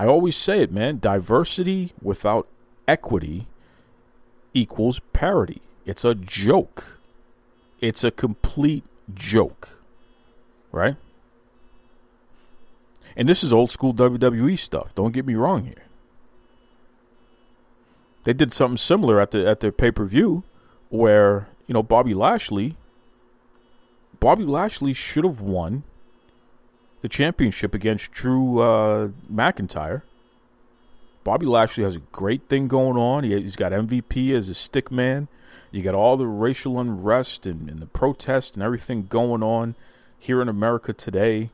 I always say it, man. Diversity without equity equals parity. It's a joke. It's a complete joke. Right? And this is old school WWE stuff. Don't get me wrong here. They did something similar at the at their pay per view where, you know, Bobby Lashley Bobby Lashley should have won the championship against Drew uh, McIntyre. Bobby Lashley has a great thing going on. He, has got MVP as a stick man. You got all the racial unrest and, and the protest and everything going on here in America today.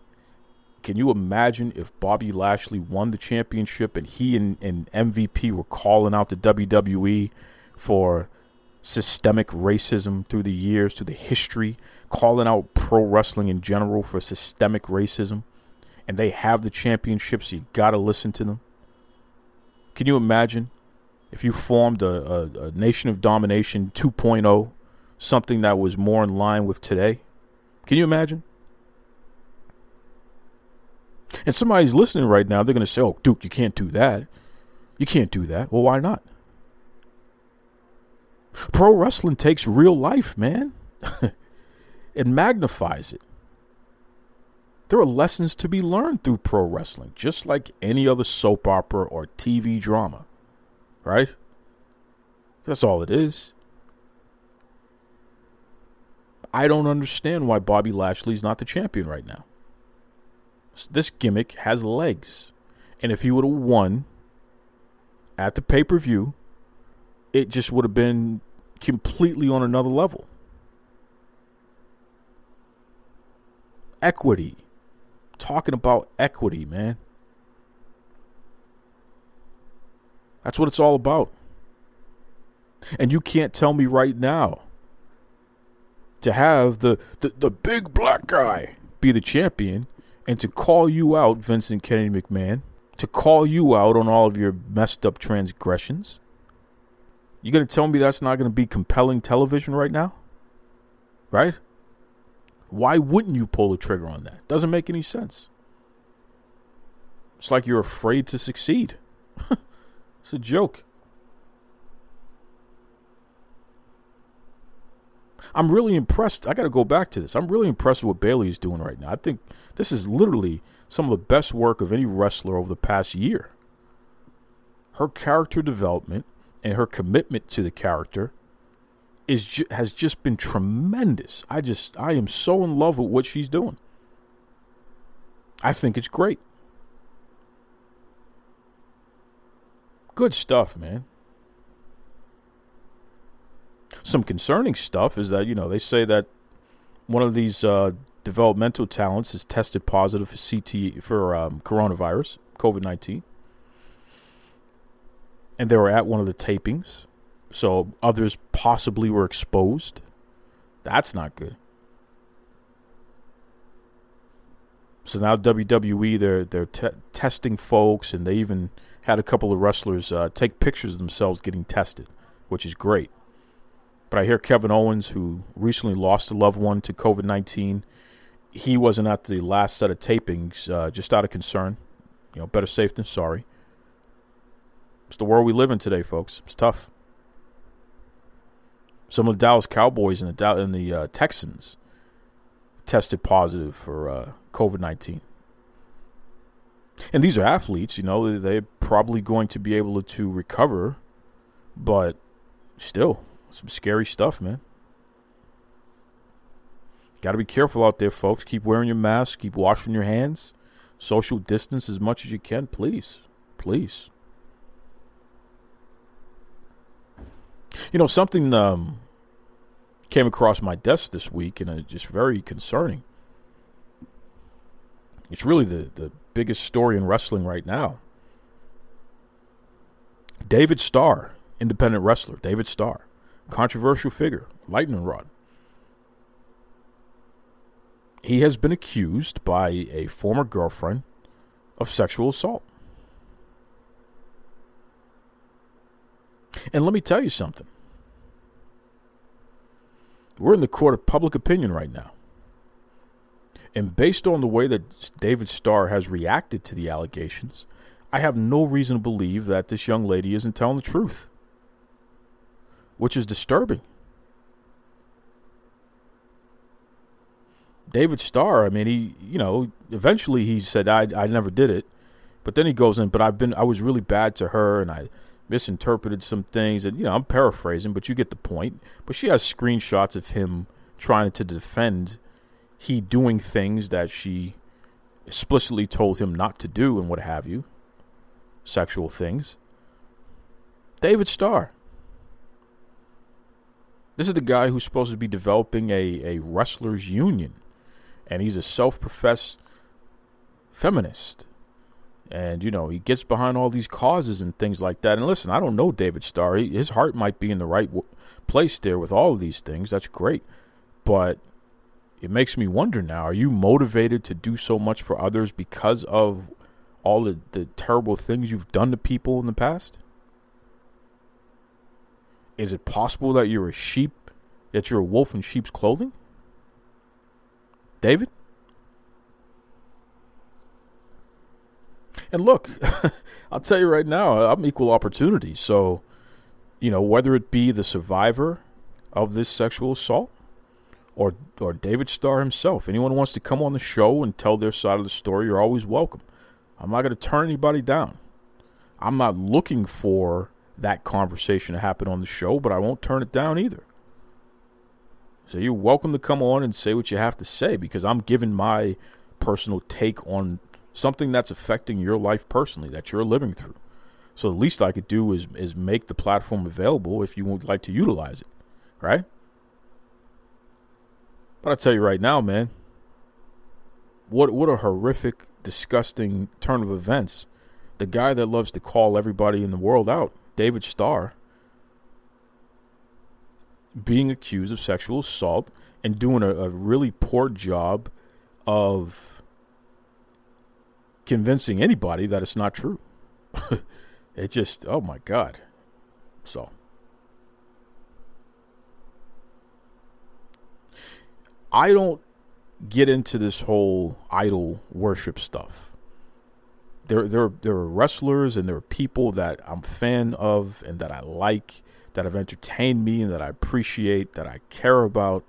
Can you imagine if Bobby Lashley won the championship and he and, and MVP were calling out the WWE for systemic racism through the years, through the history, calling out pro wrestling in general for systemic racism, and they have the championships, so you got to listen to them. Can you imagine if you formed a, a, a Nation of Domination 2.0, something that was more in line with today? Can you imagine? And somebody's listening right now, they're to say, oh, Duke, you can't do that. You can't do that. Well, why not? Pro wrestling takes real life, man. it magnifies it. There are lessons to be learned through pro wrestling, just like any other soap opera or TV drama. Right? That's all it is. I don't understand why Bobby Lashley's not the champion right now. This gimmick has legs. And if he would have won at the pay per view, it just would have been completely on another level. Equity. Talking about equity, man. That's what it's all about. And you can't tell me right now to have the, the, the big black guy be the champion and to call you out, Vincent Kennedy McMahon, to call you out on all of your messed up transgressions you going to tell me that's not going to be compelling television right now? Right? Why wouldn't you pull the trigger on that? Doesn't make any sense. It's like you're afraid to succeed. it's a joke. I'm really impressed. I got to go back to this. I'm really impressed with what Bayley is doing right now. I think this is literally some of the best work of any wrestler over the past year. Her character development and her commitment to the character is ju- has just been tremendous. I just I am so in love with what she's doing. I think it's great. Good stuff, man. Some concerning stuff is that, you know, they say that one of these uh, developmental talents has tested positive for CT for um, coronavirus, COVID 19. And they were at one of the tapings. So others possibly were exposed. That's not good. So now WWE they're they're te- testing folks, and they even had a couple of wrestlers uh, take pictures of themselves getting tested, which is great. But I hear Kevin Owens, who recently lost a loved one to COVID nineteen, he wasn't at the last set of tapings, uh, just out of concern. You know, better safe than sorry. It's the world we live in today, folks. It's tough. Some of the Dallas Cowboys and the and the uh, Texans tested positive for uh, COVID nineteen. And these are athletes, you know, they're probably going to be able to recover, but still, some scary stuff, man. Got to be careful out there, folks. Keep wearing your mask, keep washing your hands, social distance as much as you can, please. Please. You know, something um, came across my desk this week and it's just very concerning. It's really the, the biggest story in wrestling right now. David Starr, independent wrestler, David Starr, controversial figure, lightning rod. He has been accused by a former girlfriend of sexual assault. And let me tell you something. We're in the court of public opinion right now. And based on the way that David Starr has reacted to the allegations, I have no reason to believe that this young lady isn't telling the truth, which is disturbing. David Starr, I mean, he, you know, eventually he said, I, I never did it. But then he goes in, but I've been, I was really bad to her and I misinterpreted some things. And, you know, I'm paraphrasing, but you get the point. But she has screenshots of him trying to defend he doing things that she explicitly told him not to do and what have you, sexual things. David Starr. This is the guy who's supposed to be developing a, a wrestlers union, and he's a self professed feminist. And, you know, he gets behind all these causes and things like that. And listen, I don't know David Starr. His heart might be in the right w- place there with all of these things. That's great. But it makes me wonder now are you motivated to do so much for others because of all the, the terrible things you've done to people in the past? Is it possible that you're a sheep, that you're a wolf in sheep's clothing? David? And look, I'll tell you right now, I'm equal opportunity. So, you know, whether it be the survivor of this sexual assault or or David Starr himself, anyone wants to come on the show and tell their side of the story, you're always welcome. I'm not going to turn anybody down. I'm not looking for that conversation to happen on the show, but I won't turn it down either. So you're welcome to come on and say what you have to say because I'm giving my personal take on something that's affecting your life personally that you're living through. So the least I could do is is make the platform available if you would like to utilize it, right? But I tell you right now, man, what what a horrific, disgusting turn of events. The guy that loves to call everybody in the world out, David Starr, being accused of sexual assault and doing a, a really poor job of convincing anybody that it's not true. it just, oh my God. So. I don't get into this whole idol worship stuff. There, there, there are wrestlers and there are people that I'm fan of and that I like that have entertained me and that I appreciate, that I care about,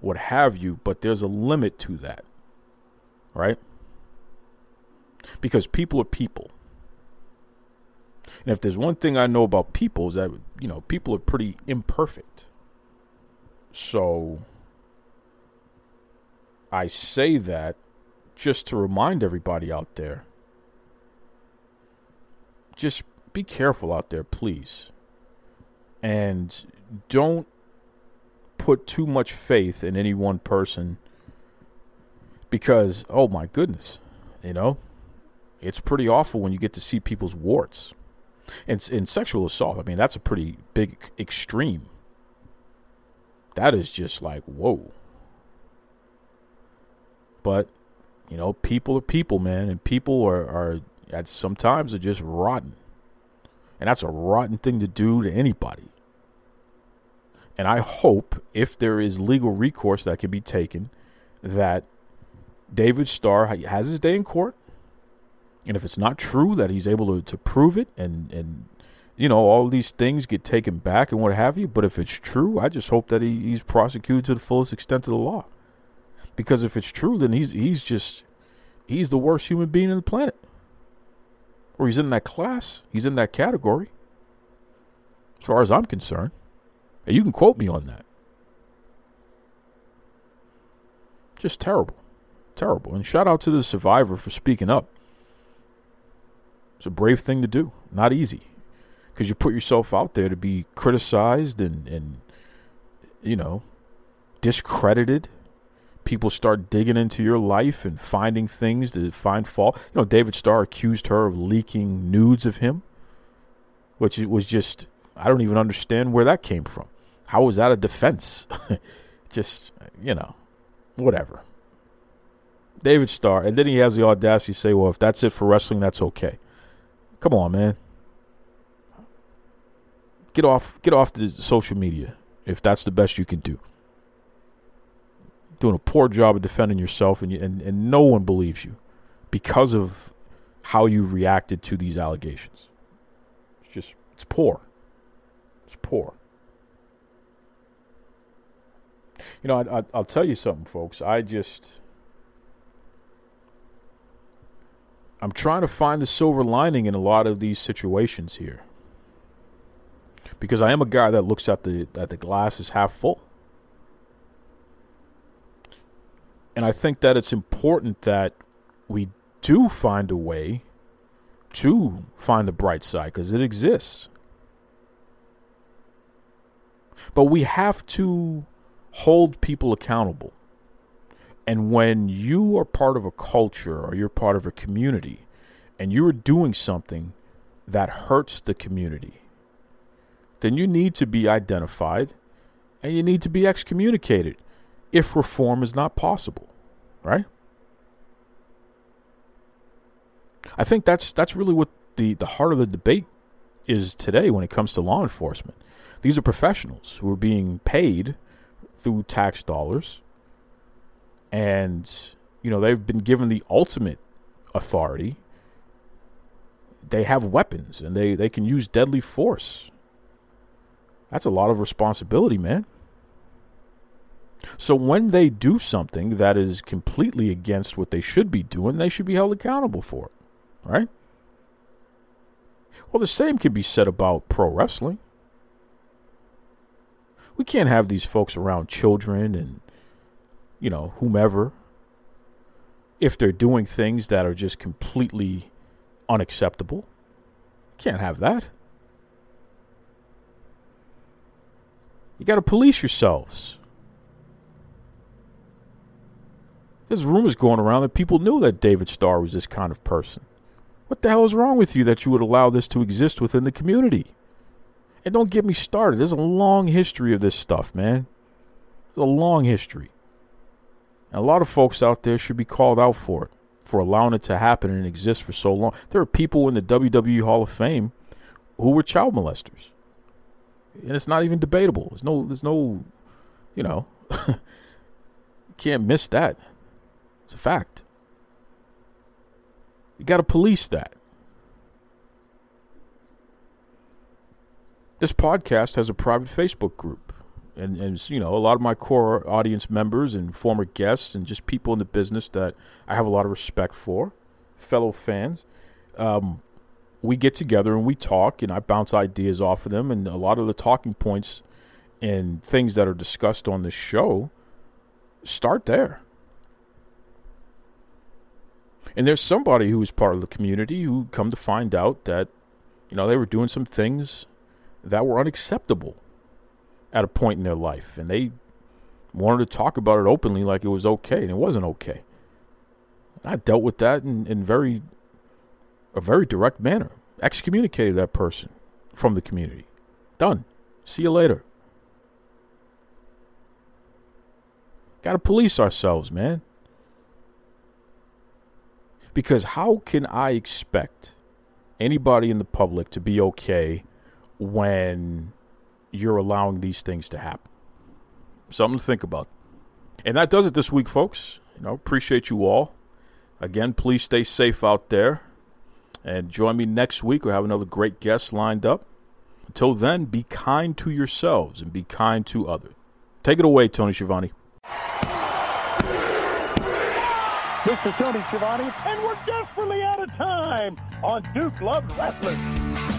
what have you, but there's a limit to that. Right? Because people are people. And if there's one thing I know about people is that, you know, people are pretty imperfect. So I say that just to remind everybody out there just be careful out there, please. And don't put too much faith in any one person because, oh my goodness, you know, it's pretty awful when you get to see people's warts. And in sexual assault, I mean, that's a pretty big extreme. That is just like, whoa. But, you know, people are people, man, and people are, are at sometimes are just rotten. And that's a rotten thing to do to anybody. And I hope if there is legal recourse that can be taken, that David Starr has his day in court. And if it's not true, that he's able to, to prove it and, and, you know, all these things get taken back and what have you. But if it's true, I just hope that he, he's prosecuted to the fullest extent of the law. Because if it's true, then he's he's just he's the worst human being on the planet. Or he's in that class. He's in that category. As far as I'm concerned. And you can quote me on that. Just terrible. Terrible. And shout out to the survivor for speaking up. It's a brave thing to do. Not easy. Because you put yourself out there to be criticized and, and you know, discredited. People start digging into your life and finding things to find fault. You know, David Starr accused her of leaking nudes of him, which was just, I don't even understand where that came from. How was that a defense? just, you know, whatever. David Starr. And then he has the audacity to say, well, if that's it for wrestling, that's okay. Come on, man. Get off get off the social media if that's the best you can do. Doing a poor job of defending yourself and, you, and, and no one believes you because of how you reacted to these allegations. It's just it's poor. It's poor. You know, I, I, I'll tell you something, folks. I just I'm trying to find the silver lining in a lot of these situations here. Because I am a guy that looks at the at the glass is half full. And I think that it's important that we do find a way to find the bright side because it exists. But we have to hold people accountable. And when you are part of a culture or you're part of a community and you are doing something that hurts the community, then you need to be identified and you need to be excommunicated if reform is not possible, right? I think that's that's really what the, the heart of the debate is today when it comes to law enforcement. These are professionals who are being paid through tax dollars and you know they've been given the ultimate authority. They have weapons and they they can use deadly force. That's a lot of responsibility man. So when they do something that is completely against what they should be doing they should be held accountable for it right? Well the same can be said about pro wrestling. We can't have these folks around children and you know, whomever, if they're doing things that are just completely unacceptable. Can't have that. You got to police yourselves. There's rumors going around that people knew that David Starr was this kind of person. What the hell is wrong with you that you would allow this to exist within the community? And don't get me started. There's a long history of this stuff, man. There's a long history. And a lot of folks out there should be called out for it, for allowing it to happen and exist for so long. There are people in the WWE Hall of Fame who were child molesters. And it's not even debatable. There's no there's no you know can't miss that. It's a fact. You got to police that. this podcast has a private Facebook group. And, and you know, a lot of my core audience members and former guests and just people in the business that I have a lot of respect for, fellow fans, um, we get together and we talk, and I bounce ideas off of them. And a lot of the talking points and things that are discussed on the show start there. And there's somebody who's part of the community who come to find out that, you know, they were doing some things that were unacceptable at a point in their life. And they wanted to talk about it openly like it was okay, and it wasn't okay. I dealt with that in, in very a very direct manner. Excommunicated that person from the community. Done. See you later. Got to police ourselves, man. Because how can I expect anybody in the public to be okay when you're allowing these things to happen? Something to think about. And that does it this week, folks. You know, appreciate you all. Again, please stay safe out there. And join me next week. We'll have another great guest lined up. Until then, be kind to yourselves and be kind to others. Take it away, Tony Schiavone. This is Tony Schiavone, and we're desperately out of time on Duke Loves Wrestling.